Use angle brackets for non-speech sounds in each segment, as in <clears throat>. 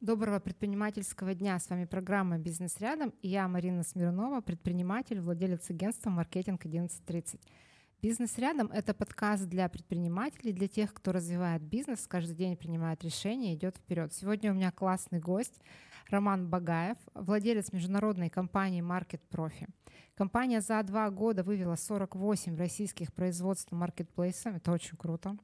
Доброго предпринимательского дня. С вами программа «Бизнес рядом» и я, Марина Смирнова, предприниматель, владелец агентства «Маркетинг 1130». «Бизнес рядом» — это подкаст для предпринимателей, для тех, кто развивает бизнес, каждый день принимает решения и идет вперед. Сегодня у меня классный гость Роман Багаев, владелец международной компании Market Profi. Компания за два года вывела 48 российских производств маркетплейсов, это очень круто,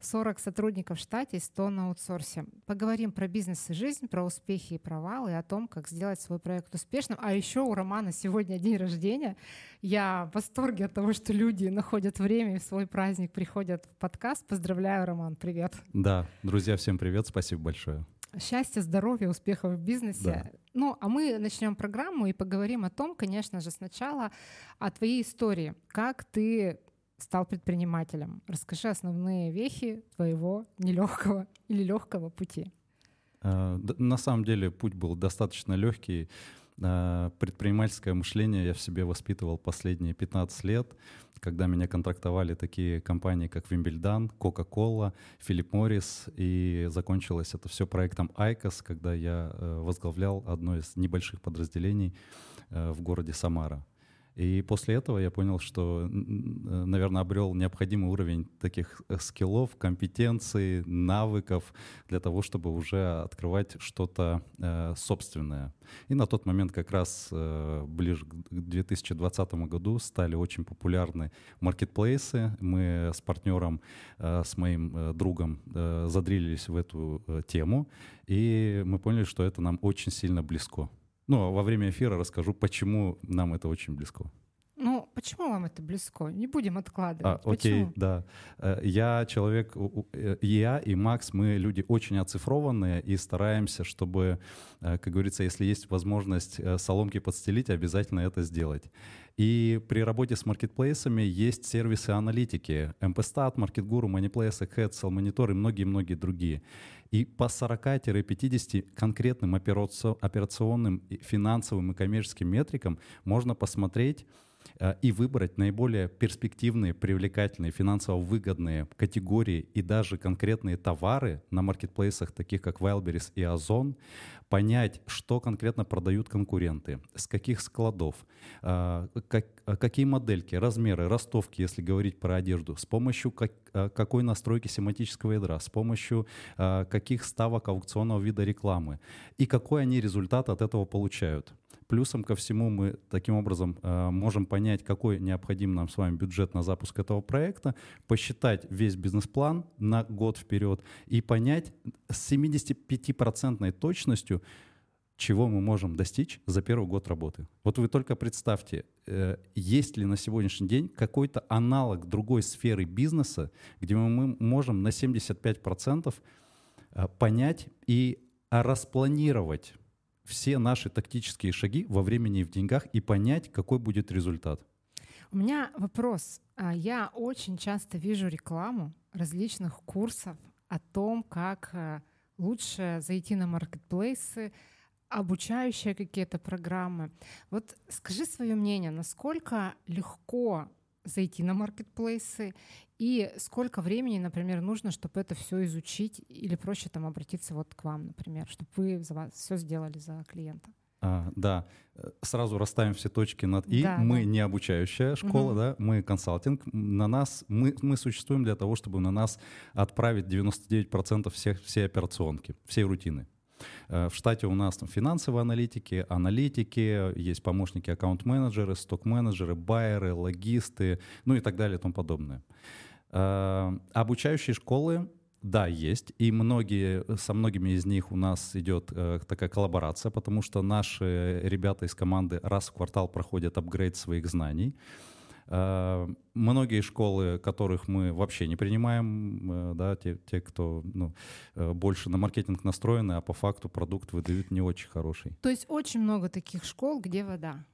40 сотрудников в штате и 100 на аутсорсе. Поговорим про бизнес и жизнь, про успехи и провалы, и о том, как сделать свой проект успешным. А еще у Романа сегодня день рождения. Я в восторге от того, что люди находят время и в свой праздник приходят в подкаст. Поздравляю, Роман, привет. Да, друзья, всем привет, спасибо большое счастья, здоровья, успехов в бизнесе. Да. Ну, а мы начнем программу и поговорим о том, конечно же, сначала о твоей истории. Как ты стал предпринимателем? Расскажи основные вехи твоего нелегкого или легкого пути. А, на самом деле путь был достаточно легкий. А, предпринимательское мышление я в себе воспитывал последние 15 лет, когда меня контрактовали такие компании, как Вимбельдан, Coca-Cola, Philip Morris, и закончилось это все проектом ICOS, когда я э, возглавлял одно из небольших подразделений э, в городе Самара. И после этого я понял, что, наверное, обрел необходимый уровень таких э, скиллов, компетенций, навыков для того, чтобы уже открывать что-то э, собственное. И на тот момент как раз э, ближе к 2020 году стали очень популярны маркетплейсы. Мы с партнером, э, с моим э, другом э, задрились в эту э, тему, и мы поняли, что это нам очень сильно близко. Ну, а во время эфира расскажу, почему нам это очень близко. Ну, почему вам это близко? Не будем откладывать. А, окей, почему? да. Э, я человек, э, я и Макс, мы люди очень оцифрованные и стараемся, чтобы, э, как говорится, если есть возможность соломки подстелить, обязательно это сделать. И при работе с маркетплейсами есть сервисы аналитики. MPStat, MarketGuru, MoneyPlace, Ahead, Monitor и многие-многие другие. И по 40-50 конкретным операционным, финансовым и коммерческим метрикам можно посмотреть, Э, и выбрать наиболее перспективные, привлекательные, финансово выгодные категории и даже конкретные товары на маркетплейсах, таких как Wildberries и Озон, понять, что конкретно продают конкуренты, с каких складов, э, как, э, какие модельки, размеры, ростовки, если говорить про одежду, с помощью как, какой настройки семантического ядра, с помощью каких ставок аукционного вида рекламы и какой они результат от этого получают. Плюсом ко всему мы таким образом э, можем понять, какой необходим нам с вами бюджет на запуск этого проекта, посчитать весь бизнес-план на год вперед и понять с 75% точностью, чего мы можем достичь за первый год работы. Вот вы только представьте, э, есть ли на сегодняшний день какой-то аналог другой сферы бизнеса, где мы можем на 75% э, понять и распланировать все наши тактические шаги во времени и в деньгах и понять, какой будет результат. У меня вопрос. А, я очень часто вижу рекламу различных курсов о том, как э, лучше зайти на маркетплейсы, обучающие какие-то программы. Вот скажи свое мнение, насколько легко зайти на маркетплейсы и сколько времени, например, нужно, чтобы это все изучить или проще там обратиться вот к вам, например, чтобы вы за вас все сделали за клиента? А, да, сразу расставим все точки над «и». Да, мы да. не обучающая школа, угу. да, мы консалтинг. На нас, мы, мы существуем для того, чтобы на нас отправить 99% всех, всей операционки, всей рутины. Э, в штате у нас там финансовые аналитики, аналитики, есть помощники аккаунт-менеджеры, сток-менеджеры, байеры, логисты, ну и так далее и тому подобное. Э, обучающие школы да, есть. И многие, со многими из них у нас идет э, такая коллаборация, потому что наши ребята из команды раз в квартал проходят апгрейд своих знаний. Э, многие школы, которых мы вообще не принимаем, э, да, те, те кто ну, э, больше на маркетинг настроены, а по факту продукт выдают не очень хороший. То есть очень много таких школ, где вода?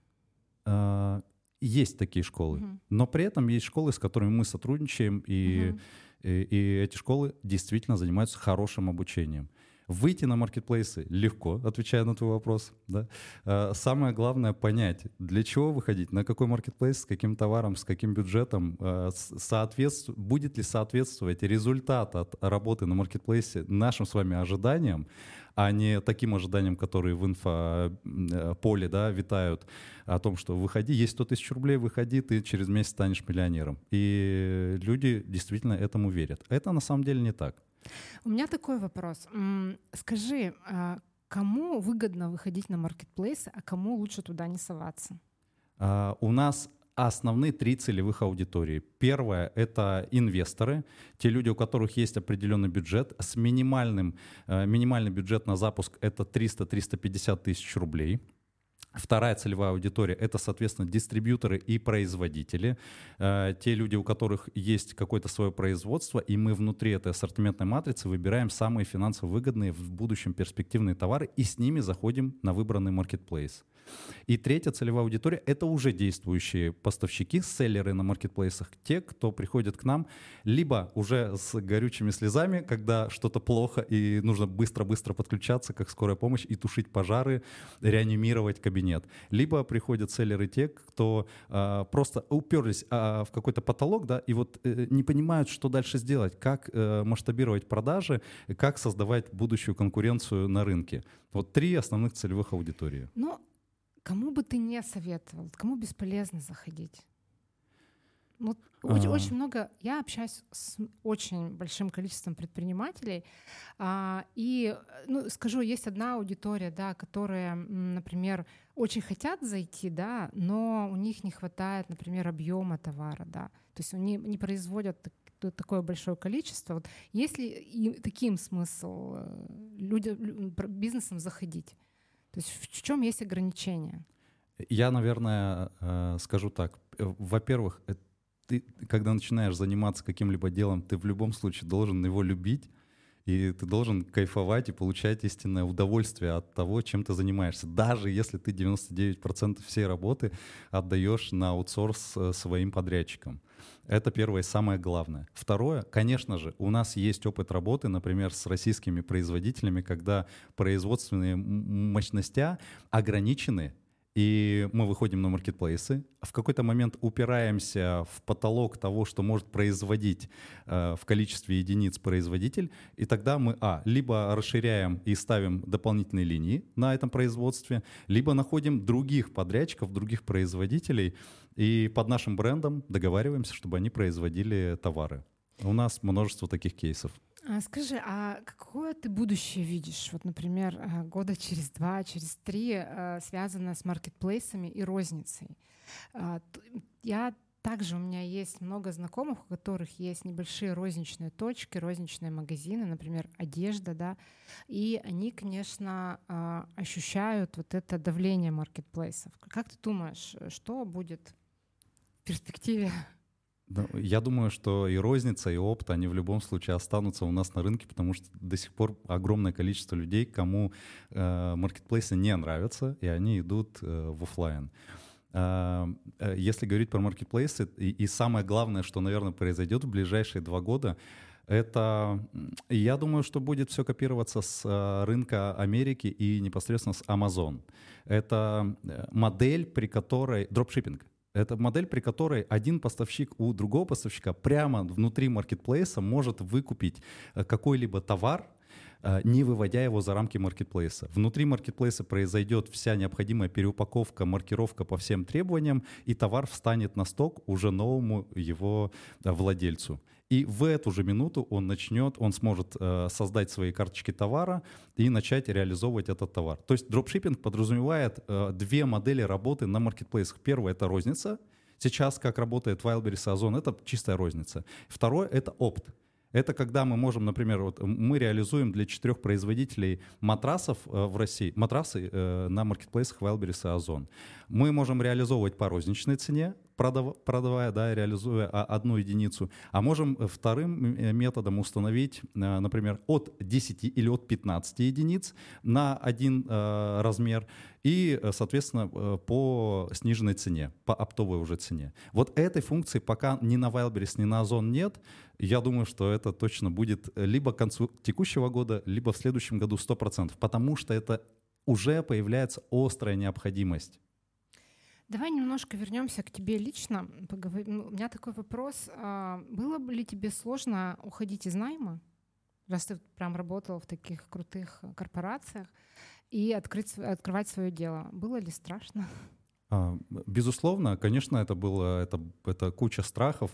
Есть такие школы, угу. но при этом есть школы, с которыми мы сотрудничаем, и, угу. И, и эти школы действительно занимаются хорошим обучением. Выйти на маркетплейсы легко, отвечая на твой вопрос. Да? Э, самое главное понять, для чего выходить, на какой маркетплейс, с каким товаром, с каким бюджетом, э, соответств... будет ли соответствовать результат от работы на маркетплейсе нашим с вами ожиданиям, а не таким ожиданиям, которые в инфополе да, витают о том, что выходи, есть 100 тысяч рублей, выходи, ты через месяц станешь миллионером. И люди действительно этому верят. Это на самом деле не так. У меня такой вопрос. Скажи, а кому выгодно выходить на маркетплейсы, а кому лучше туда не соваться? А, у нас основные три целевых аудитории. Первое — это инвесторы, те люди, у которых есть определенный бюджет. С минимальным, э, минимальный бюджет на запуск — это 300-350 тысяч рублей. Вторая целевая аудитория — это, соответственно, дистрибьюторы и производители. Э, те люди, у которых есть какое-то свое производство, и мы внутри этой ассортиментной матрицы выбираем самые финансово выгодные в будущем перспективные товары и с ними заходим на выбранный маркетплейс. И третья целевая аудитория — это уже действующие поставщики, селлеры на маркетплейсах, те, кто приходит к нам либо уже с горючими слезами, когда что-то плохо и нужно быстро-быстро подключаться, как скорая помощь, и тушить пожары, реанимировать кабинет. Либо приходят селлеры те, кто э, просто уперлись э, в какой-то потолок, да, и вот э, не понимают, что дальше сделать, как э, масштабировать продажи, как создавать будущую конкуренцию на рынке. Вот три основных целевых аудитории. Ну, Кому бы ты не советовал, кому бесполезно заходить? Ну, очень, очень много. Я общаюсь с очень большим количеством предпринимателей, а, и ну, скажу, есть одна аудитория, да, которая, например, очень хотят зайти, да, но у них не хватает, например, объема товара, да, то есть они не производят такое большое количество. Вот есть ли и таким смысл э, людям, бизнесом заходить? То есть в чем есть ограничения? Я, наверное, э, скажу так. Э, во-первых, э, ты, когда начинаешь заниматься каким-либо делом, ты в любом случае должен его любить, и ты должен кайфовать и получать истинное удовольствие от того, чем ты занимаешься. Даже если ты 99% всей работы отдаешь на аутсорс своим подрядчикам. Это первое и самое главное. Второе, конечно же, у нас есть опыт работы, например, с российскими производителями, когда производственные мощности ограничены и мы выходим на маркетплейсы, в какой-то момент упираемся в потолок того, что может производить э, в количестве единиц производитель, и тогда мы, а, либо расширяем и ставим дополнительные линии на этом производстве, либо находим других подрядчиков, других производителей, и под нашим брендом договариваемся, чтобы они производили товары. У нас множество таких кейсов. А скажи, а какое ты будущее видишь? Вот, например, э, года через два, через три, э, связанное с маркетплейсами и розницей. А, я также у меня есть много знакомых, у которых есть небольшие розничные точки, розничные магазины, например, одежда, да, и они, конечно, а, ощущают вот это давление маркетплейсов. Как ты думаешь, что будет перспективе я думаю, что и розница, и опт, они в любом случае останутся у нас на рынке, потому что до сих пор огромное количество людей, кому э, маркетплейсы не нравятся, и они идут э, в офлайн. Э, э, если говорить про маркетплейсы, и, самое главное, что, наверное, произойдет в ближайшие два года, это, я думаю, что будет все копироваться с рынка Америки и непосредственно с Amazon. Это модель, при которой дропшиппинг. Это модель, при которой один поставщик у другого поставщика прямо внутри маркетплейса может выкупить э, какой-либо товар, э, не выводя его за рамки маркетплейса. Внутри маркетплейса произойдет вся необходимая переупаковка, маркировка по всем требованиям, и товар встанет на сток уже новому его э, владельцу. И в эту же минуту он начнет, он сможет э, создать свои карточки товара и начать реализовывать этот товар. То есть дропшиппинг подразумевает э, две модели работы на маркетплейсах. Первое — это розница. Сейчас, как работает Wildberries и Озон, это чистая розница. Второе — это опт. Это когда мы можем, например, вот мы реализуем для четырех производителей матрасов э, в России, матрасы э, на маркетплейсах Wildberries и Озон. Мы можем реализовывать по розничной цене, продав, продавая, да, реализуя одну единицу, а можем вторым э, методом установить, например, от 10 или от 15 единиц на один размер и, соответственно, по сниженной цене, по оптовой уже цене. Вот этой функции пока ни на Wildberries, ни на Озон нет, я думаю, что это точно будет либо к концу текущего года, либо в следующем году 100%, потому что это уже появляется острая необходимость. Давай немножко вернемся к тебе лично. Ну, у меня такой вопрос. А, было бы ли тебе сложно уходить из найма, раз ты прям работал в таких крутых корпорациях, и открыть, открывать свое дело? Было ли страшно? А, безусловно, конечно, это было это, это куча страхов.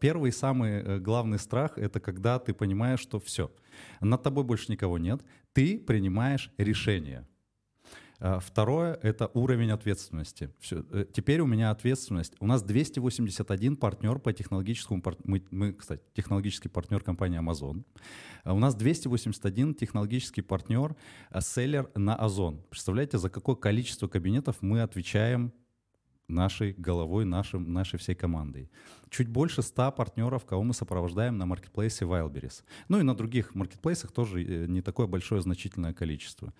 Первый самый э, главный страх это когда ты понимаешь, что все, над тобой больше никого нет, ты принимаешь решение. А, второе — это уровень ответственности. Все. Э, теперь у меня ответственность. У нас 281 партнер по технологическому... Мы, мы, кстати, технологический партнер компании Amazon. А у нас 281 технологический партнер, э, селлер на Озон. Представляете, за какое количество кабинетов мы отвечаем нашей головой, нашим, нашей всей командой. Чуть больше 100 партнеров, кого мы сопровождаем на маркетплейсе Wildberries. Ну и на других маркетплейсах тоже э, не такое большое значительное количество.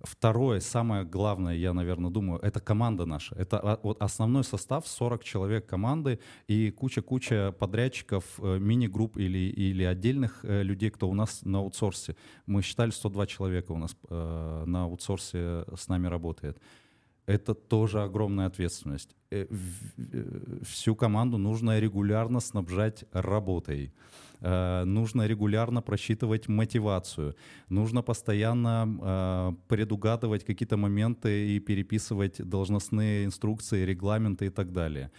Второе, самое главное, я, наверное, думаю, это команда наша. Это а, вот основной состав, 40 человек команды и куча-куча подрядчиков, э, мини-групп или, или отдельных э, людей, кто у нас на аутсорсе. Мы считали 102 человека у нас на аутсорсе с нами работает это тоже огромная ответственность. Э, э, всю команду нужно регулярно снабжать работой. Э, нужно регулярно просчитывать мотивацию. Нужно постоянно предугадывать какие-то моменты и переписывать должностные инструкции, регламенты и так далее.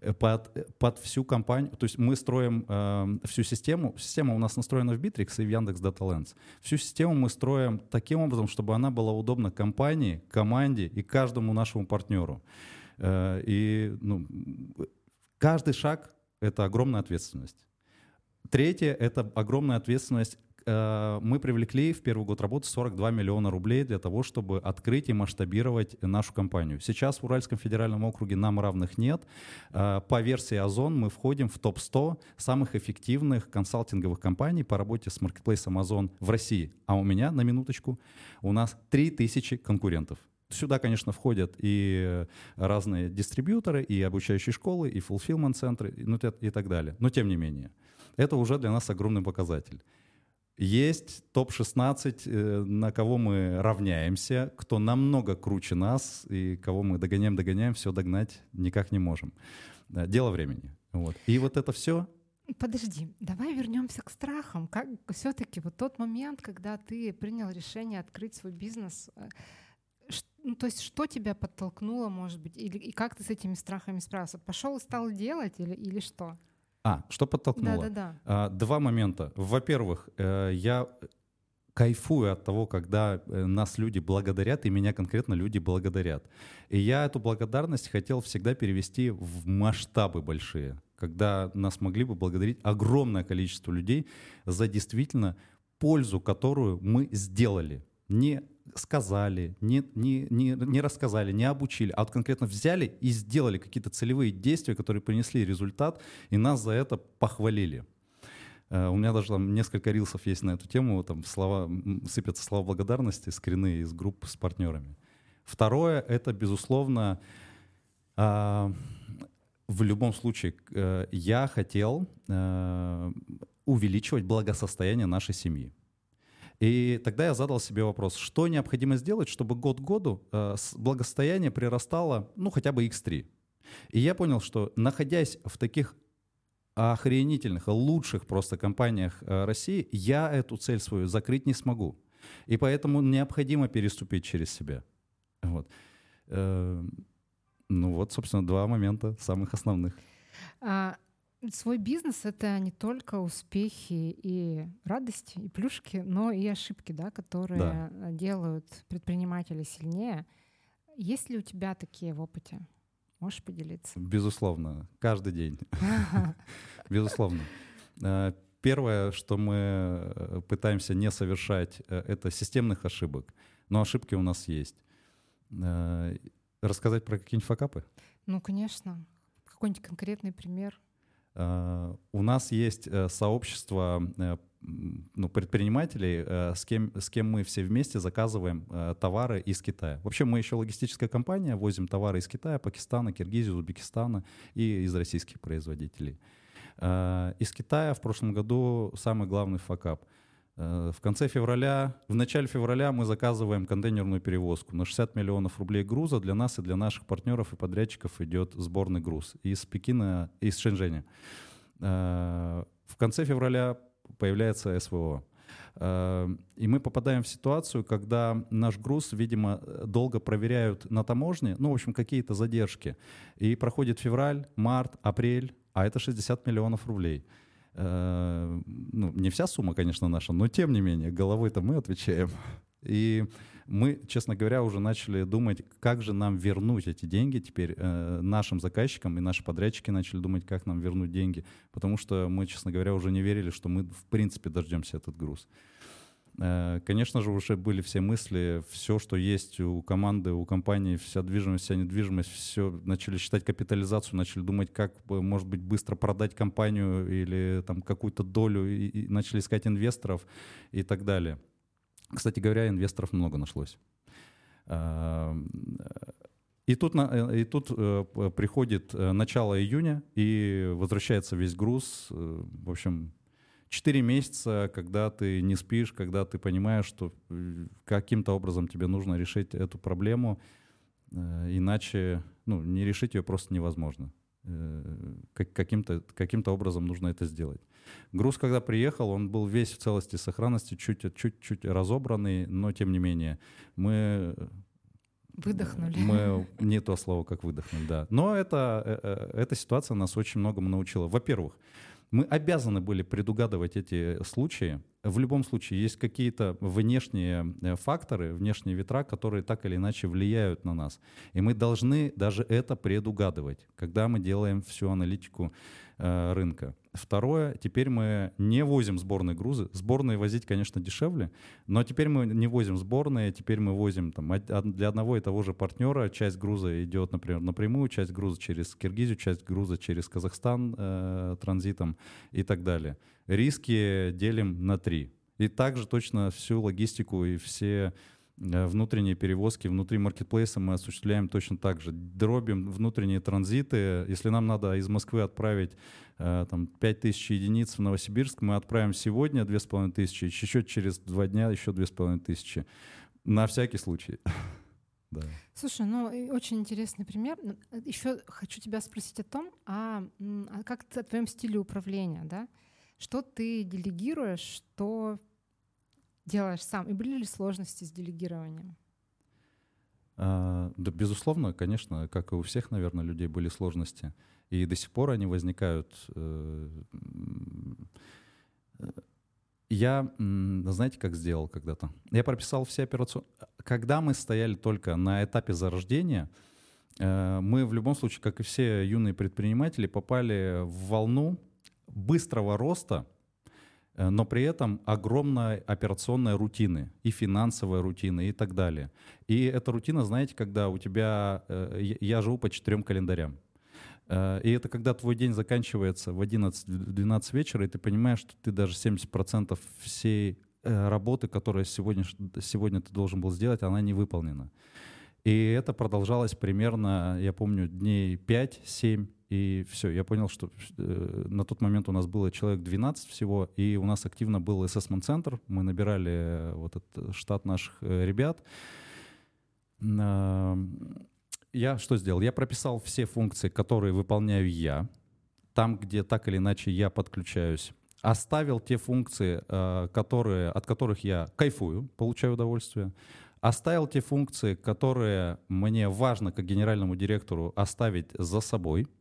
Э, под, э, под всю компанию, то есть мы строим э, всю систему, система у нас настроена в Bittrex и в Яндекс Data Lens. Всю систему мы строим таким образом, чтобы она была удобна компании, команде и каждому нашему партнеру. Э, и ну, каждый шаг — это огромная ответственность. Третье — это огромная ответственность мы привлекли в первый год работы 42 миллиона рублей для того, чтобы открыть и масштабировать нашу компанию. Сейчас в Уральском федеральном округе нам равных нет. Э, по версии Озон мы входим в топ-100 самых эффективных консалтинговых компаний по работе с маркетплейсом Озон в России. А у меня, на минуточку, у нас 3000 конкурентов. Сюда, конечно, входят и разные дистрибьюторы, и обучающие школы, и fulfillment-центры, ну, и так далее. Но тем не менее, это уже для нас огромный показатель. Есть топ-16, э, на кого мы равняемся, кто намного круче нас, и кого мы догоняем, догоняем, все догнать никак не можем. Э, дело времени. Вот. И вот это все Подожди, давай вернемся к страхам. Как все-таки вот тот момент, когда ты принял решение открыть свой бизнес, э, ну, то есть что тебя подтолкнуло, может быть, или и как ты с этими страхами справился? Пошел и стал делать или, или что? А, что подтолкнуло? Да, да, да. А, два момента. Во-первых, э, я кайфую от того, когда э, нас люди благодарят, и меня конкретно люди благодарят. И я эту благодарность хотел всегда перевести в масштабы большие, когда нас могли бы благодарить огромное количество людей за действительно пользу, которую мы сделали. Не сказали, не, не, не, не рассказали, не обучили, а вот конкретно взяли и сделали какие-то целевые действия, которые принесли результат, и нас за это похвалили. Uh, у меня даже там несколько рилсов есть на эту тему, там слова, сыпятся слова благодарности, скрины из групп с партнерами. Второе — это, безусловно, uh, в любом случае, uh, я хотел увеличивать благосостояние нашей семьи. И тогда я задал себе вопрос, что необходимо сделать, чтобы год к году э, благосостояние прирастало, ну, хотя бы x3. И я понял, что находясь в таких охренительных, лучших просто компаниях э, России, я эту цель свою закрыть не смогу. И поэтому необходимо переступить через себя. Вот. Э, ну вот, собственно, два момента самых основных. А, Свой бизнес — это не только успехи и радости, и плюшки, но и ошибки, да, которые да. делают предпринимателя сильнее. Есть ли у тебя такие в опыте? Можешь поделиться? Безусловно, каждый день. <laughs> Безусловно. Э, первое, что мы э, пытаемся не совершать, э, это системных ошибок. Но ошибки у нас есть. Рассказать про какие-нибудь факапы? Ну, конечно. Какой-нибудь конкретный пример — у нас есть э, сообщество э, ну, предпринимателей, с кем, с кем мы все вместе заказываем товары из Китая. Вообще мы еще логистическая компания, возим товары из Китая, Пакистана, Киргизии, Узбекистана и из российских производителей. Из Китая в прошлом году самый главный факап. В конце февраля, в начале февраля мы заказываем контейнерную перевозку. На 60 миллионов рублей груза для нас и для наших партнеров и подрядчиков идет сборный груз из Пекина, из Шэньчжэня. В конце февраля появляется СВО. Эм, и мы попадаем в ситуацию, когда наш груз, видимо, долго проверяют на таможне, ну, в общем, какие-то задержки. И проходит февраль, март, апрель, а это 60 миллионов рублей. Эм, ну, не вся сумма, конечно, наша, но тем не менее, головой-то мы отвечаем. И мы, честно говоря, уже начали думать, как же нам вернуть эти деньги теперь э, нашим заказчикам, и наши подрядчики начали думать, как нам вернуть деньги, потому что мы, честно говоря, уже не верили, что мы в принципе дождемся этот груз. Э, конечно же, уже были все мысли, все, что есть у команды, у компании, вся движимость, вся недвижимость, все начали считать капитализацию, начали думать, как, может быть, быстро продать компанию или там какую-то долю, и, и начали искать инвесторов и так далее. Кстати говоря, инвесторов много нашлось. И тут, и тут э, приходит э, начало июня, и возвращается весь груз. Э, в общем, 4 месяца, когда ты не спишь, когда ты понимаешь, что каким-то образом тебе нужно решить эту проблему, иначе ну, не решить ее просто невозможно. Каким-то каким образом нужно это сделать. Груз, когда приехал, он был весь в целости и сохранности, чуть-чуть разобранный, но тем не менее мы Выдохнули. Мы не то слово, как выдохнули, да. Но это, э, э, эта ситуация нас очень многому научила. Во-первых, мы обязаны были предугадывать эти случаи. В любом случае есть какие-то внешние э, факторы, внешние ветра, которые так или иначе влияют на нас. И мы должны даже это предугадывать, когда мы делаем всю аналитику Э, рынка. Второе, теперь мы не возим сборные грузы. Сборные возить, конечно, дешевле, но теперь мы не возим сборные, теперь мы возим там, для одного и того же партнера часть груза идет, например, напрямую, часть груза через Киргизию, часть груза через Казахстан э, транзитом и так далее. Риски делим на три. И также точно всю логистику и все внутренние перевозки внутри маркетплейса мы осуществляем точно так же. Дробим внутренние транзиты. Если нам надо из Москвы отправить э, там, 5000 единиц в Новосибирск, мы отправим сегодня 2500, еще через два дня еще 2500. На всякий случай. <laughs> Да. Слушай, ну очень интересный пример. Ну, еще хочу тебя спросить о том, а, а как ты, о твоем стиле управления, да? Что ты делегируешь, что делаешь сам? И были ли сложности с делегированием? А, да, безусловно, конечно, как и у всех, наверное, людей были сложности. И до сих пор они возникают. Э, я, знаете, как сделал когда-то? Я прописал все операции. Когда мы стояли только на этапе зарождения, э, мы в любом случае, как и все юные предприниматели, попали в волну быстрого роста — Э, но при этом огромная операционная рутины и финансовая рутина и так далее. И эта рутина, знаете, когда у тебя... Э, я живу по четырем календарям. Э, и это когда твой день заканчивается в 11-12 вечера, и ты понимаешь, что ты даже 70% всей работы, которую сегодня, сегодня ты должен был сделать, она не выполнена. И это продолжалось примерно, я помню, дней 5-7, и все, я понял, что э, на тот момент у нас было человек 12 всего, и у нас активно был assessment-центр. Мы набирали э, вот этот штат наших э, ребят. Э, я что сделал? Я прописал все функции, которые выполняю я, там, где так или иначе я подключаюсь. Оставил те функции, э, которые, от которых я кайфую, получаю удовольствие. Оставил те функции, которые мне важно как генеральному директору оставить за собой —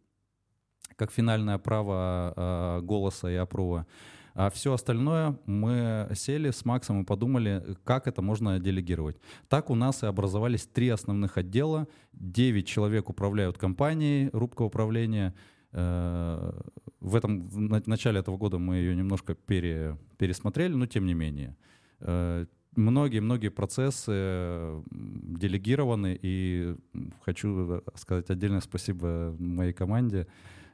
как финальное право э, голоса и опрува. А все остальное мы сели с Максом и подумали, как это можно делегировать. Так у нас и образовались три основных отдела. Девять человек управляют компанией, рубка управления. Э, в, этом, в начале этого года мы ее немножко пере, пересмотрели, но тем не менее. Многие-многие процессы делегированы, и хочу сказать отдельное спасибо моей команде.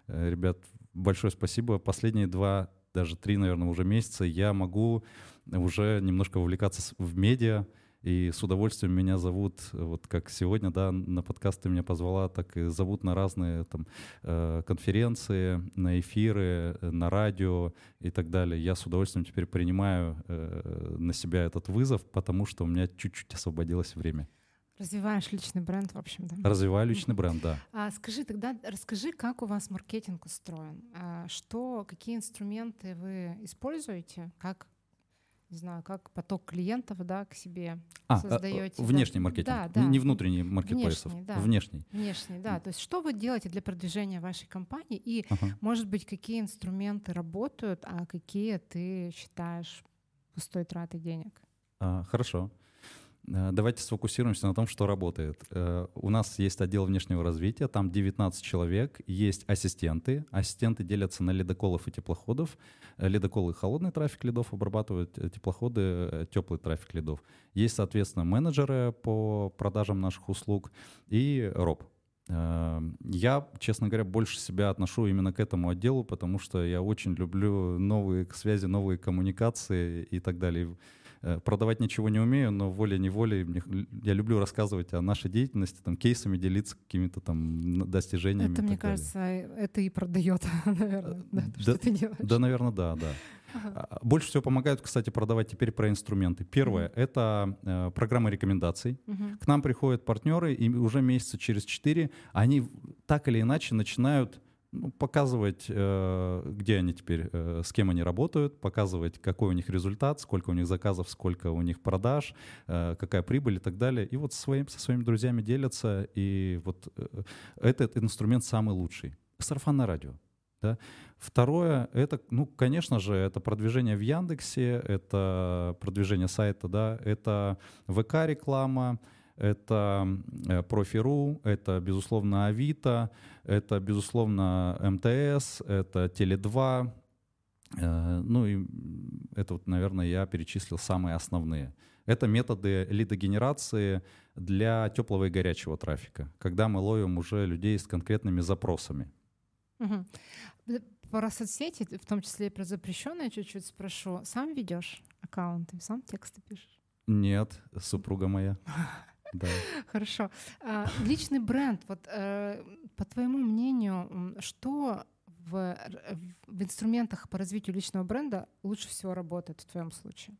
Э, ребят, большое спасибо. Последние два, даже три, наверное, уже месяца я могу уже немножко вовлекаться в медиа. И с удовольствием меня зовут, вот как сегодня, да, на подкаст ты меня позвала, так и зовут на разные там э, конференции, на эфиры, на радио и так далее. Я с удовольствием теперь принимаю э, на себя этот вызов, потому что у меня чуть-чуть освободилось время. Развиваешь личный бренд, в общем, да? Развиваю личный бренд, да. А, скажи тогда, расскажи, как у вас маркетинг устроен? А, что, какие инструменты вы используете? Как не знаю, как поток клиентов, да, к себе а, создаете. А, внешний да. маркетинг, да, да. не внутренний маркетплейсов, внешний, да. внешний. Внешний, да. То есть что вы делаете для продвижения вашей компании и, ага. может быть, какие инструменты работают, а какие ты считаешь пустой тратой денег? А, хорошо. Э, давайте сфокусируемся на том, что работает. Э, у нас есть отдел внешнего развития, там 19 человек, есть ассистенты. Ассистенты делятся на ледоколов и теплоходов. Э, ледоколы — холодный трафик лидов обрабатывают, теплоходы — теплый трафик лидов. Есть, соответственно, менеджеры по продажам наших услуг и роб. Я, честно говоря, больше себя отношу именно к этому отделу, потому что я очень люблю новые связи, новые коммуникации и так далее. Э, продавать ничего не умею, но волей-неволей я люблю рассказывать о нашей деятельности, там, кейсами делиться какими-то там достижениями. Это, мне кажется, это и продает, <laughs> наверное, да, да, что ты делаешь. Да, наверное, да, да. Ага. А, больше всего помогают, кстати, продавать теперь про инструменты. Первое это э, программа рекомендаций. Mm-hmm. К нам приходят партнеры, и уже месяца через четыре они так или иначе начинают ну, показывать, э, где они теперь, э, с кем они работают, показывать, какой у них результат, сколько у них заказов, сколько у них продаж, э, какая прибыль и так далее. И вот со, своим, со своими друзьями делятся, и вот этот инструмент самый лучший. Сарафанное радио. Да? Второе, это, ну, конечно же, это продвижение в Яндексе, это продвижение сайта, да, это ВК-реклама, это Профи.ру, это, безусловно, Авито, это, безусловно, МТС, это Теле2. Э, ну и это, вот, наверное, я перечислил самые основные. Это методы лидогенерации для теплого и горячего трафика, когда мы ловим уже людей с конкретными запросами. Угу. Про соцсети, в том числе и про запрещенные, чуть-чуть спрошу. Сам ведешь аккаунты, сам тексты пишешь? Нет, супруга моя. <laughs> Да. Хорошо. А, личный бренд. Вот э, по твоему мнению, что в, в инструментах по развитию личного бренда лучше всего работает в твоем случае?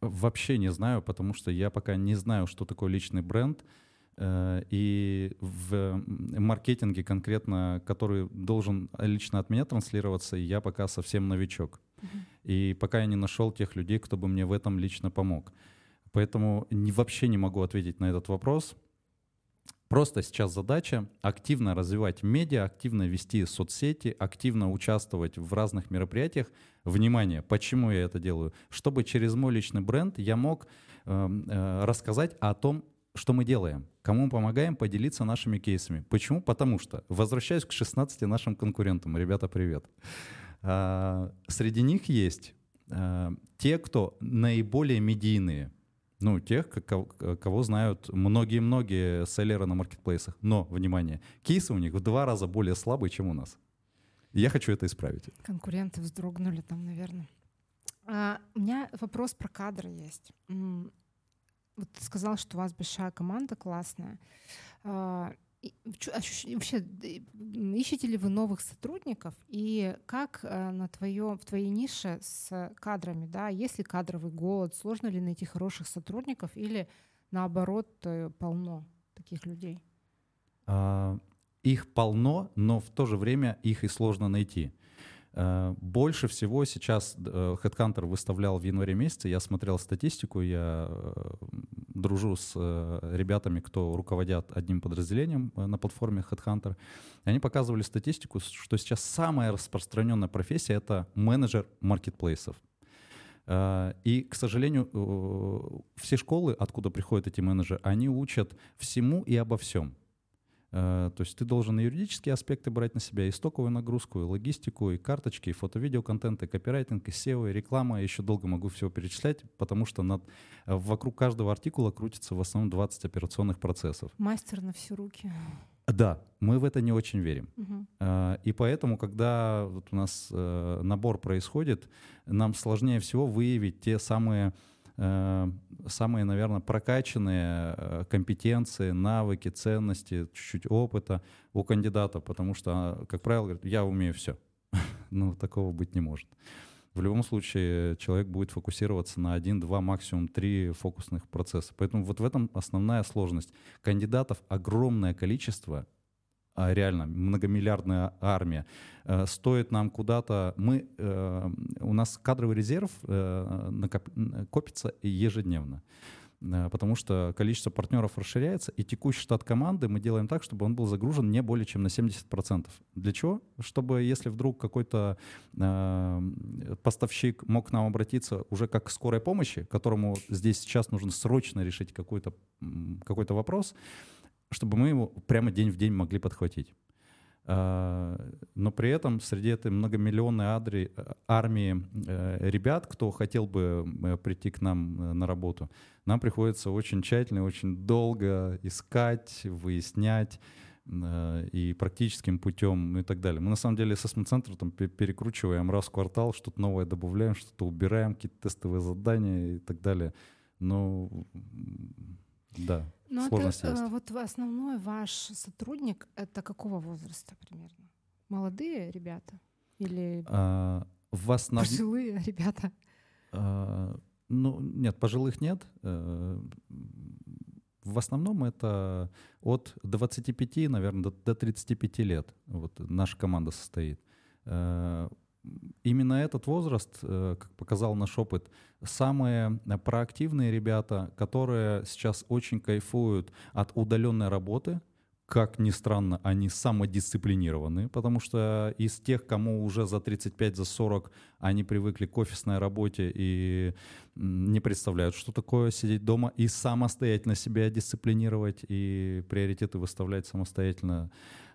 Вообще не знаю, потому что я пока не знаю, что такое личный бренд. Э, и в маркетинге конкретно, который должен лично от меня транслироваться, я пока совсем новичок. Uh-huh. И пока я не нашел тех людей, кто бы мне в этом лично помог. Поэтому не, вообще не могу ответить на этот вопрос. Просто сейчас задача активно развивать медиа, активно вести соцсети, активно участвовать в разных мероприятиях. Внимание, почему я это делаю? Чтобы через мой личный бренд я мог э, э, рассказать о том, что мы делаем, кому мы помогаем поделиться нашими кейсами. Почему? Потому что, возвращаюсь к 16 нашим конкурентам, ребята, привет. Э, среди них есть э, те, кто наиболее медийные, ну, тех, кого знают многие-многие селлеры на маркетплейсах. Но, внимание, кейсы у них в два раза более слабые, чем у нас. я хочу это исправить. Конкуренты вздрогнули там, наверное. А, у меня вопрос про кадры есть. Вот ты сказал, что у вас большая команда классная. А, вообще, ищете ли вы новых сотрудников и как э, на твоем, в твоей нише с кадрами, да, есть ли кадровый голод, сложно ли найти хороших сотрудников или наоборот э, полно таких людей? А, их полно, но в то же время их и сложно найти. Э, больше всего сейчас э, Headhunter выставлял в январе месяце, я смотрел статистику, я э, дружу с ребятами, кто руководят одним подразделением на платформе Headhunter. Они показывали статистику, что сейчас самая распространенная профессия — это менеджер маркетплейсов. И, к сожалению, все школы, откуда приходят эти менеджеры, они учат всему и обо всем. Э, то есть ты должен и юридические аспекты брать на себя, и стоковую нагрузку, и логистику, и карточки, и фото-видео-контент, и копирайтинг, и SEO, и реклама. Я еще долго могу всего перечислять, потому что над, э, вокруг каждого артикула крутится в основном 20 операционных процессов. Мастер на все руки. Да, мы в это не очень верим. Угу. И поэтому, когда вот у нас набор происходит, нам сложнее всего выявить те самые самые, наверное, прокачанные э, компетенции, навыки, ценности, чуть-чуть опыта у кандидата, потому что, а, как правило, говорят, я умею все. <laughs> ну, такого быть не может. В любом случае человек будет фокусироваться на один, два, максимум три фокусных процесса. Поэтому вот в этом основная сложность. Кандидатов огромное количество, реально многомиллиардная армия, э, стоит нам куда-то... Мы, э, у нас кадровый резерв э, копится ежедневно потому что количество партнеров расширяется, и текущий штат команды мы делаем так, чтобы он был загружен не более чем на 70%. Для чего? Чтобы если вдруг какой-то э, поставщик мог к нам обратиться уже как к скорой помощи, которому здесь сейчас нужно срочно решить какой-то какой вопрос, чтобы мы его прямо день в день могли подхватить. А, но при этом среди этой многомиллионной адри, армии э, ребят, кто хотел бы э, прийти к нам э, на работу, нам приходится очень тщательно, очень долго искать, выяснять и практическим путем и так далее. Мы на самом деле с центра там перекручиваем раз в квартал, что-то новое добавляем, что-то убираем, какие-то тестовые задания и так далее. Но да. Ну, это, есть. вот основной ваш сотрудник это какого возраста примерно? Молодые ребята или а, в основ... пожилые <laughs> ребята? А, ну нет, пожилых нет. Э, в основном это от 25, наверное, до, до 35 лет. Вот наша команда состоит. Э, именно этот возраст, э, как показал наш опыт, самые проактивные ребята, которые сейчас очень кайфуют от удаленной работы, как ни странно, они самодисциплинированы, потому что из тех, кому уже за 35, за 40, они привыкли к офисной работе и не представляют, что такое сидеть дома и самостоятельно себя дисциплинировать и приоритеты выставлять самостоятельно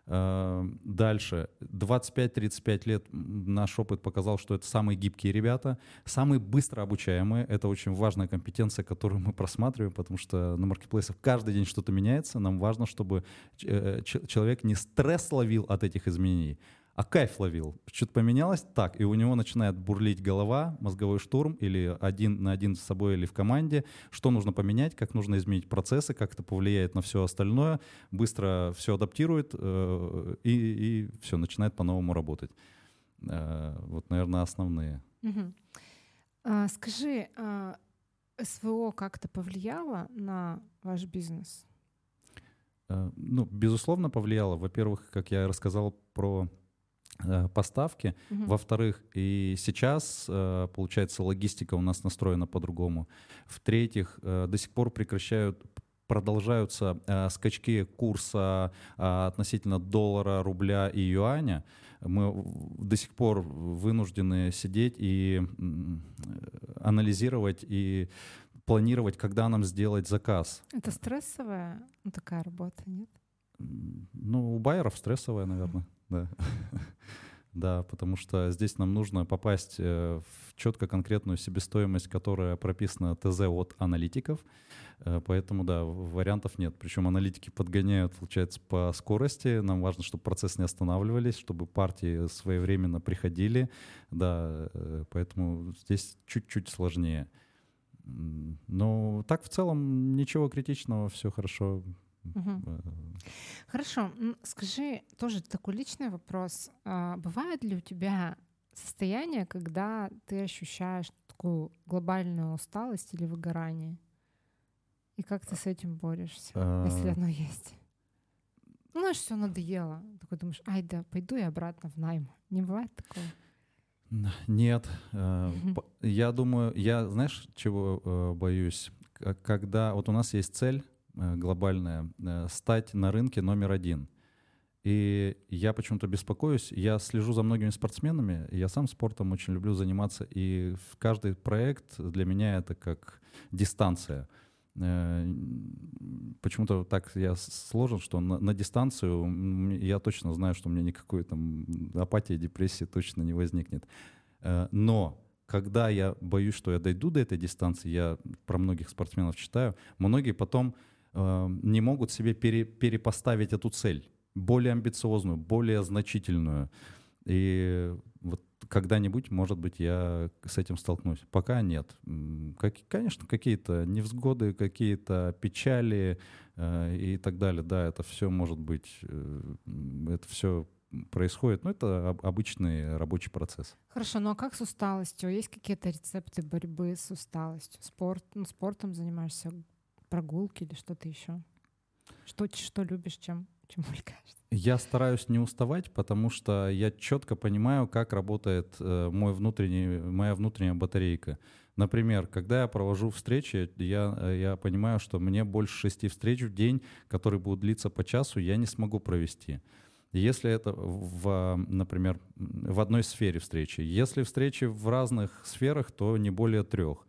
дальше, 25-35 лет наш опыт показал, что это самые гибкие ребята, самые быстро обучаемые. Это очень важная компетенция, которую мы <laughs> просматриваем, потому что на маркетплейсах каждый день что-то меняется. Нам важно, чтобы э, человек не стресс ловил от этих изменений, а кайф ловил. Что-то поменялось, так, и у него начинает бурлить голова, мозговой штурм, или один на один с собой или в команде, что нужно поменять, как нужно изменить процессы, как это повлияет на все остальное, быстро все адаптирует э, и, и все, начинает по-новому работать. Э, вот, наверное, основные. Угу. А, скажи, а СВО как-то повлияло на ваш бизнес? Э, ну, безусловно, повлияло. Во-первых, как я рассказал про поставки. Угу. Во-вторых, и сейчас, э, получается, логистика у нас настроена по-другому. В-третьих, э, до сих пор прекращают продолжаются скачки курса относительно доллара, рубля и юаня. Мы до сих пор вынуждены сидеть и анализировать и планировать, когда нам сделать заказ. Это стрессовая такая работа, нет? Ну, у байеров стрессовая, наверное да. <laughs> Да, потому что здесь нам нужно попасть э, в четко конкретную себестоимость, которая прописана ТЗ от аналитиков. Э, поэтому, да, вариантов нет. Причем аналитики подгоняют, получается, по скорости. Нам важно, чтобы процессы не останавливались, чтобы партии своевременно приходили. Да, э, поэтому здесь чуть-чуть сложнее. Но так в целом ничего критичного, все хорошо. Угу. Хорошо, скажи тоже такой личный вопрос. А, бывает ли у тебя состояние, когда ты ощущаешь такую глобальную усталость или выгорание? И как ты с этим борешься, а... если оно есть? Ну, знаешь, все надоело. Такой думаешь, ай да, пойду я обратно в найм. Не бывает такого? Нет. Э, я думаю, я, знаешь, чего э, боюсь? Когда вот у нас есть цель, Э, глобальная, э, стать на рынке номер один. И я почему-то беспокоюсь, я слежу за многими спортсменами, я сам спортом очень люблю заниматься, и каждый проект для меня это как дистанция. Э, почему-то так я сложен, что на, на дистанцию я точно знаю, что у меня никакой там апатии, депрессии точно не возникнет. Но когда я боюсь, что я дойду до этой дистанции, я про многих спортсменов читаю, многие потом Э, не могут себе пере, перепоставить эту цель, более амбициозную, более значительную. И вот когда-нибудь, может быть, я с этим столкнусь. Пока нет. Как, конечно, какие-то невзгоды, какие-то печали э, и так далее. Да, это все может быть, э, это все происходит. Но это обычный рабочий процесс. Хорошо, ну а как с усталостью? Есть какие-то рецепты борьбы с усталостью? Спорт, ну, спортом занимаешься, прогулки или что-то еще? Что, что любишь, чем, чем увлекаешься? Я стараюсь не уставать, потому что я четко понимаю, как работает э, мой внутренний, моя внутренняя батарейка. Например, когда я провожу встречи, я, я понимаю, что мне больше шести встреч в день, которые будут длиться по часу, я не смогу провести. Если это, в, например, в одной сфере встречи. Если встречи в разных сферах, то не более трех.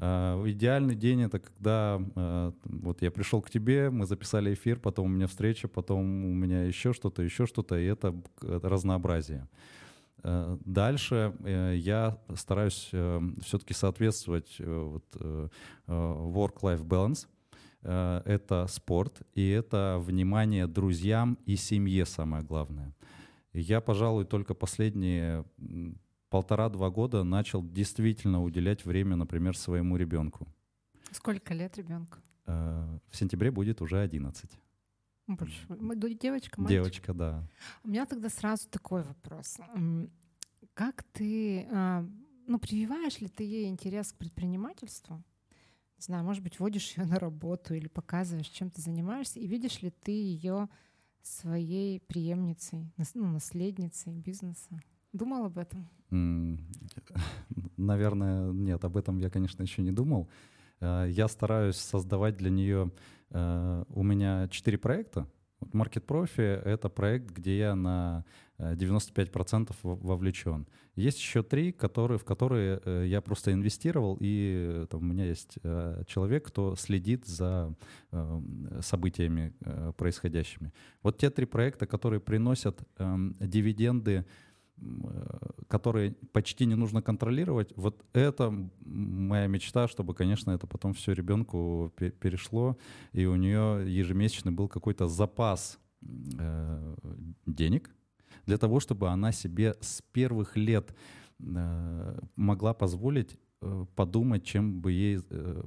А, идеальный день это когда а, вот я пришел к тебе, мы записали эфир, потом у меня встреча, потом у меня еще что-то, еще что-то, и это разнообразие. А, дальше э, я стараюсь э, все-таки соответствовать э, вот, work-life balance. Это спорт, и это внимание друзьям и семье самое главное. Я, пожалуй, только последние полтора-два года начал действительно уделять время, например, своему ребенку. Сколько лет ребенку? Э, в сентябре будет уже 11. Больше. Девочка, мальчик? Девочка, да. У меня тогда сразу такой вопрос. Как ты, а, ну, прививаешь ли ты ей интерес к предпринимательству? Не знаю, может быть, водишь ее на работу или показываешь, чем ты занимаешься, и видишь ли ты ее своей преемницей, ну, наследницей бизнеса? Думал об этом? Наверное, нет, об этом я, конечно, еще не думал. Э, я стараюсь создавать для нее... Э, у меня четыре проекта. Market Profi — это проект, где я на 95% э, вовлечен. Есть еще три, которые, в которые я просто инвестировал, и там, у меня есть человек, кто следит за событиями происходящими. Вот те три проекта, которые приносят эм, дивиденды которые почти не нужно контролировать. Вот это моя мечта, чтобы, конечно, это потом все ребенку перешло, и у нее ежемесячно был какой-то запас э, денег для того, чтобы она себе с первых лет э, могла позволить э, подумать, чем бы ей э,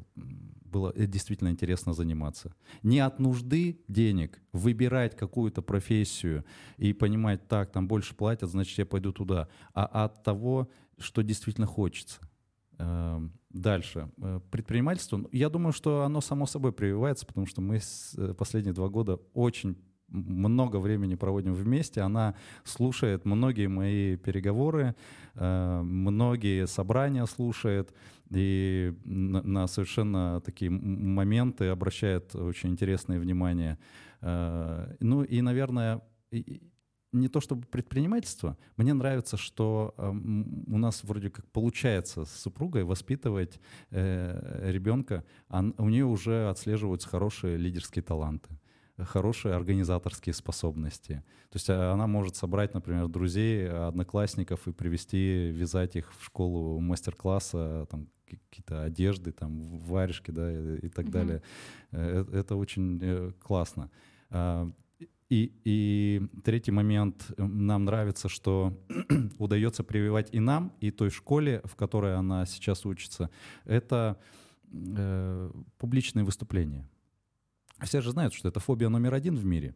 было э, действительно интересно заниматься. Не от нужды денег выбирать какую-то профессию и понимать, так, там больше платят, значит, я пойду туда, а от того, что действительно хочется. Эм, дальше. Э, предпринимательство. Ну, я думаю, что оно само собой прививается, потому что мы э, последние два года очень много времени проводим вместе. Она слушает многие мои переговоры, многие собрания слушает и на, совершенно такие моменты обращает очень интересное внимание. Э, ну и, наверное, не то чтобы предпринимательство, мне нравится, что у нас вроде как получается с супругой воспитывать э, ребенка, а у нее уже отслеживаются хорошие лидерские таланты хорошие организаторские способности. То есть а, она может собрать, например, друзей, одноклассников и привести, вязать их в школу мастер-класса, там, какие-то одежды, там, варежки, да, и, и так mm-hmm. далее. Это, это очень э, классно. А, и, и третий момент, нам нравится, что <clears throat> удается прививать и нам, и той школе, в которой она сейчас учится, это э, публичные выступления. Все же знают, что это фобия номер один в мире.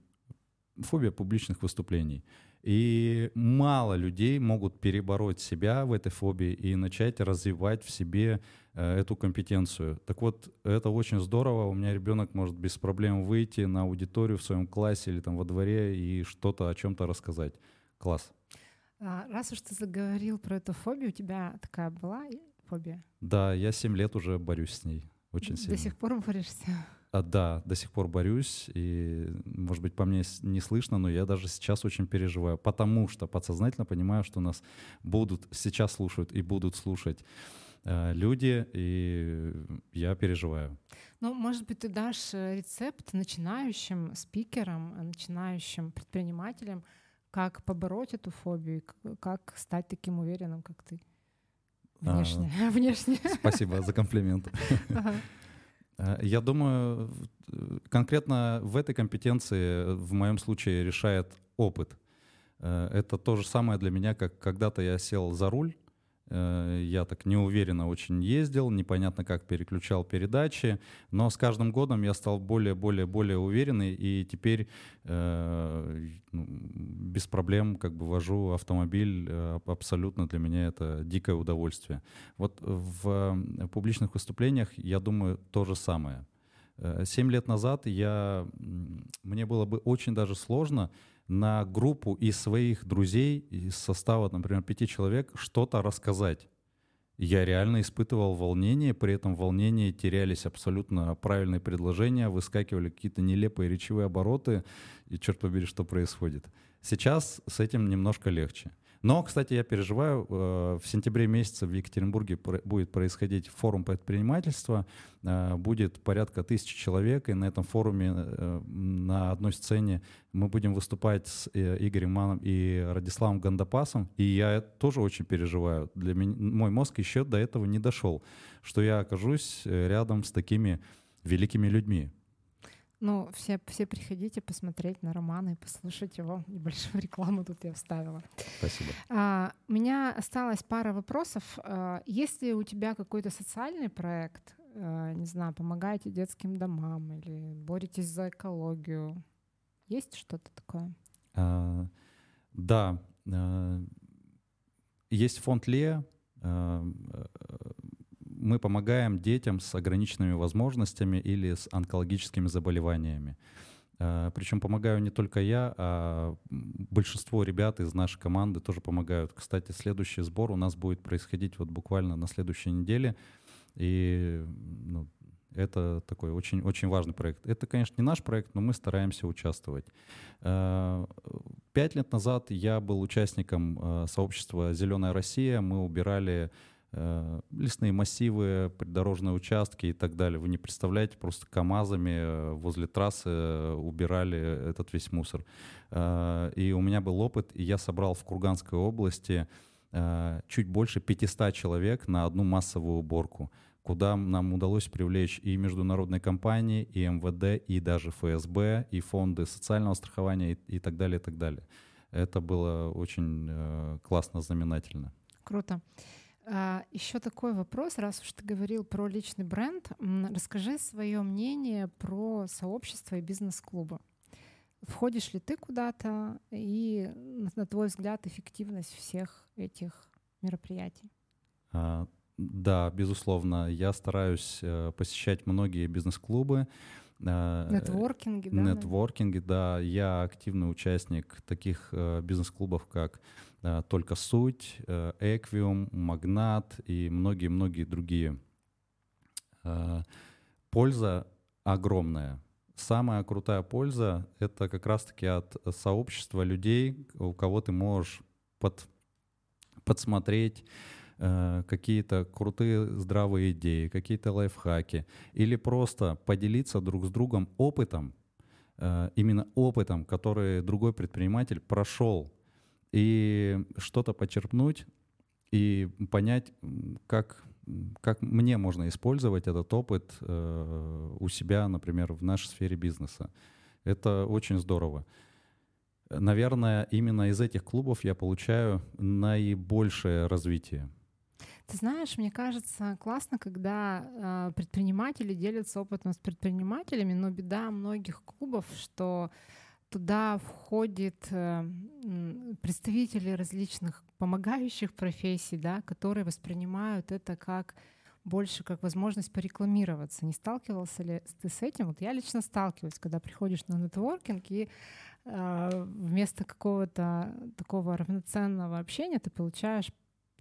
Фобия публичных выступлений. И мало людей могут перебороть себя в этой фобии и начать развивать в себе э, эту компетенцию. Так вот, это очень здорово. У меня ребенок может без проблем выйти на аудиторию в своем классе или там во дворе и что-то о чем-то рассказать. Класс. А, раз уж ты заговорил про эту фобию, у тебя такая была фобия? Да, я 7 лет уже борюсь с ней. Очень сильно. До сих пор борешься? А, да, до сих пор борюсь, и, может быть, по мне не слышно, но я даже сейчас очень переживаю, потому что подсознательно понимаю, что нас будут, сейчас слушают и будут слушать э, люди, и я переживаю. Ну, может быть, ты дашь э, рецепт начинающим спикерам, начинающим предпринимателям, как побороть эту фобию, как стать таким уверенным, как ты? Внешне. А, <laughs> Внешне. Спасибо за комплимент. Ага. Э, я думаю, конкретно в этой компетенции в моем случае решает опыт. Э, это то же самое для меня, как когда-то я сел за руль, Э, я так неуверенно очень ездил, непонятно как переключал передачи, но с каждым годом я стал более, более, более уверенный, и теперь э, ну, без проблем как бы вожу автомобиль. Э, абсолютно для меня это дикое удовольствие. Вот в публичных выступлениях, я думаю, то же самое. Семь лет назад я, мне было бы очень даже сложно на группу из своих друзей, из состава, например, пяти человек, что-то рассказать. Я реально испытывал волнение, при этом волнении терялись абсолютно правильные предложения, выскакивали какие-то нелепые речевые обороты, и черт побери, что происходит. Сейчас с этим немножко легче. Но, кстати, я переживаю, э, в сентябре месяце в Екатеринбурге будет происходить форум предпринимательства, э, будет порядка тысячи человек, и на этом форуме э, на одной сцене мы будем выступать с Игорем Маном и Радиславом Гандапасом, и я тоже очень переживаю. Для меня, мой мозг еще до этого не дошел, что я окажусь рядом с такими великими людьми. Ну, все, все приходите посмотреть на романы и послушать его. <laughs> Небольшую рекламу тут я вставила. Спасибо. А, у меня осталась пара вопросов. А, есть ли у тебя какой-то социальный проект? А, не знаю, помогаете детским домам или боретесь за экологию? Есть что-то такое? А, да. А, есть фонд Лея. Мы помогаем детям с ограниченными возможностями или с онкологическими заболеваниями. А, Причем помогаю не только я, а большинство ребят из нашей команды тоже помогают. Кстати, следующий сбор у нас будет происходить вот буквально на следующей неделе. И ну, это такой очень, очень важный проект. Это, конечно, не наш проект, но мы стараемся участвовать. А, пять лет назад я был участником а, сообщества «Зеленая Россия». Мы убирали Э, лесные массивы, придорожные участки и так далее. Вы не представляете, просто КАМАЗами э, возле трассы э, убирали этот весь мусор. И у меня был опыт, и я собрал в Курганской области чуть больше 500 человек на одну массовую уборку куда нам удалось привлечь и международные компании, и МВД, и даже ФСБ, и фонды социального страхования и, и так далее, и так далее. Это было очень э, классно, знаменательно. Круто. А, еще такой вопрос, раз уж ты говорил про личный бренд, расскажи свое мнение про сообщество и бизнес-клубы. Входишь ли ты куда-то и, на твой взгляд, эффективность всех этих мероприятий? А, да, безусловно. Я стараюсь э, посещать многие бизнес-клубы. Э, Нетворкинги, да? Нетворкинги, да. Я активный участник таких э, бизнес-клубов, как только суть, Эквиум, Магнат и многие-многие другие. Э, польза огромная. Самая крутая польза — это как раз-таки от сообщества людей, у кого ты можешь под, подсмотреть э, какие-то крутые здравые идеи, какие-то лайфхаки, или просто поделиться друг с другом опытом, э, именно опытом, который другой предприниматель прошел и что-то почерпнуть и понять, как, как мне можно использовать этот опыт э, у себя, например, в нашей сфере бизнеса. Это очень здорово. Наверное, именно из этих клубов я получаю наибольшее развитие. Ты знаешь, мне кажется, классно, когда э, предприниматели делятся опытом с предпринимателями, но беда многих клубов, что туда входят э, представители различных помогающих профессий, да, которые воспринимают это как больше как возможность порекламироваться. Не сталкивался ли ты с этим? Вот я лично сталкиваюсь, когда приходишь на нетворкинг и э, вместо какого-то такого равноценного общения ты получаешь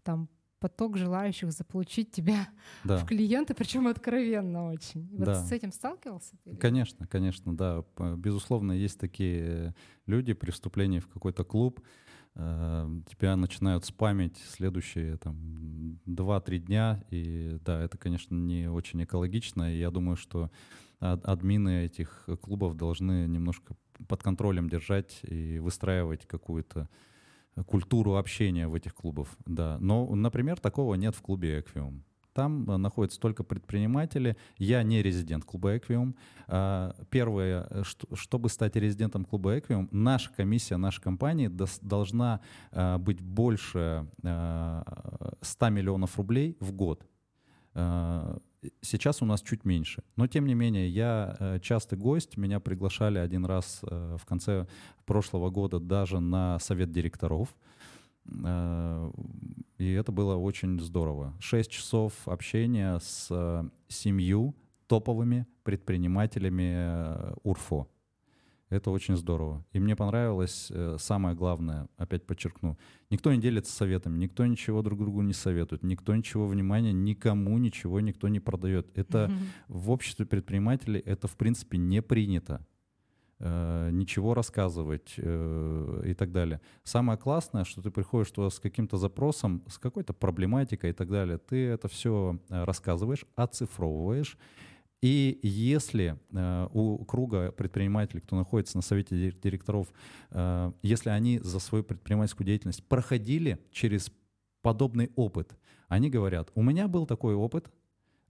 там поток желающих заполучить тебя <laughs> да. в клиенты, причем откровенно очень. Вот да. с этим сталкивался ты? Конечно, конечно, да. Безусловно, есть такие люди при вступлении в какой-то клуб, э, тебя начинают спамить следующие там 2-3 дня, и да, это, конечно, не очень экологично, и я думаю, что админы этих клубов должны немножко под контролем держать и выстраивать какую-то культуру общения в этих клубах, да. Но, например, такого нет в клубе Эквиум. Там э, находятся только предприниматели. Я не резидент клуба «Эквиум». А, первое, э, чтобы стать резидентом клуба «Эквиум», наша комиссия, наша компания должна э, быть больше 100 миллионов рублей в год. Сейчас у нас чуть меньше. Но, тем не менее, я частый гость. Меня приглашали один раз в конце прошлого года даже на совет директоров. Э, и это было очень здорово. Шесть часов общения с э, семью топовыми предпринимателями э, УРФО. Это очень здорово. И мне понравилось самое главное, опять подчеркну, никто не делится советами, никто ничего друг другу не советует, никто ничего внимания, никому ничего никто не продает. Это mm-hmm. в обществе предпринимателей это в принципе не принято. Э, ничего рассказывать э, и так далее. Самое классное, что ты приходишь туда с каким-то запросом, с какой-то проблематикой и так далее, ты это все э, рассказываешь, оцифровываешь, и если э, у круга предпринимателей, кто находится на совете директоров, э, если они за свою предпринимательскую деятельность проходили через подобный опыт, они говорят, у меня был такой опыт,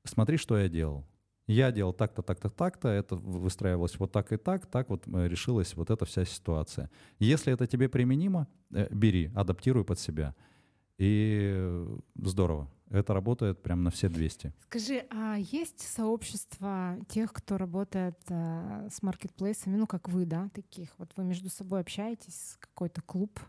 смотри, что я делал. Я делал так-то, так-то, так-то, это выстраивалось вот так и так, так вот э, решилась вот эта вся ситуация. Если это тебе применимо, э, бери, адаптируй под себя. И здорово. Это работает прям на все 200. Скажи, а есть сообщество тех, кто работает э, с маркетплейсами, ну как вы, да, таких? Вот вы между собой общаетесь, какой-то клуб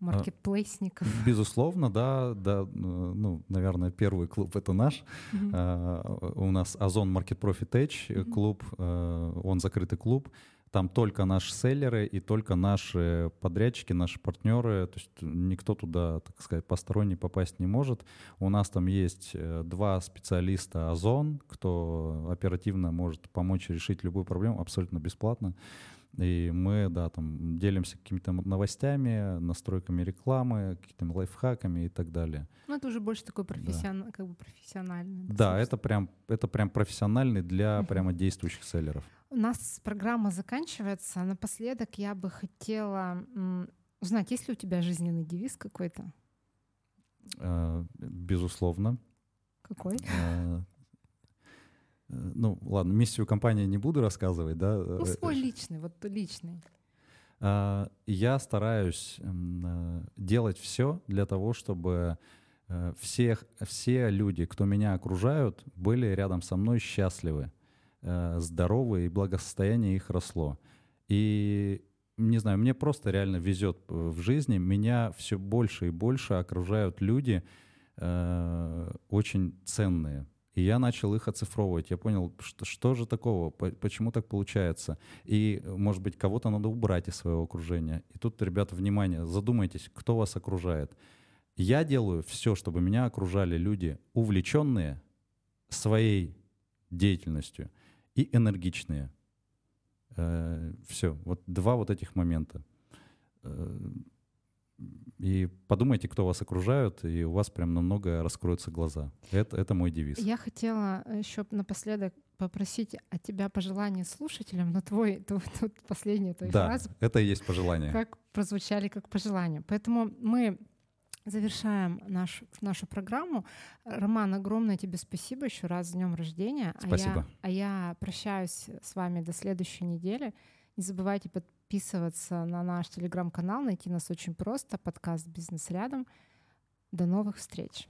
а, маркетплейсников. Безусловно, да, да, ну, наверное, первый клуб это наш. Uh-huh. у нас Озон Market Profit Edge uh-huh. клуб, uh, он закрытый клуб. Там только наши селлеры и только наши подрядчики, наши партнеры. То есть никто туда, так сказать, посторонний попасть не может. У нас там есть э, два специалиста Озон, кто оперативно может помочь решить любую проблему абсолютно бесплатно. И мы, да, там делимся какими-то новостями, настройками рекламы, какими-то лайфхаками и так далее. Ну, это уже больше такой профессион... да. как бы профессиональный. Да, это прям, это прям профессиональный для uh-huh. прямо действующих селлеров. У нас программа заканчивается. Напоследок я бы хотела узнать, есть ли у тебя жизненный девиз какой-то? Uh, безусловно. Какой? Э, ну, ладно, миссию компании не буду рассказывать, да. Ну, э, свой личный, вот личный. А, я стараюсь э, делать все для того, чтобы всех, все люди, кто меня окружают, были рядом со мной счастливы, здоровы и благосостояние их росло. И не знаю, мне просто реально везет в жизни. Меня все больше и больше окружают люди очень ценные, и я начал их оцифровывать. Я понял, что, что же такого, почему так получается. И, может быть, кого-то надо убрать из своего окружения. И тут, ребята, внимание, задумайтесь, кто вас окружает. Я делаю все, чтобы меня окружали люди увлеченные своей деятельностью и энергичные. Э, все, вот два вот этих момента. Э, и подумайте, кто вас окружают, и у вас прям намного раскроются глаза. Это, это мой девиз. Я хотела еще напоследок попросить от тебя пожелания слушателям, но твой, твой, твой последняя твоя да, фраза. это и есть пожелание. Как прозвучали как пожелания. Поэтому мы завершаем наш, нашу программу. Роман, огромное тебе спасибо еще раз с днем рождения. Спасибо. А я, а я прощаюсь с вами до следующей недели. Не забывайте под, подписываться на наш телеграм-канал. Найти нас очень просто. Подкаст «Бизнес рядом». До новых встреч!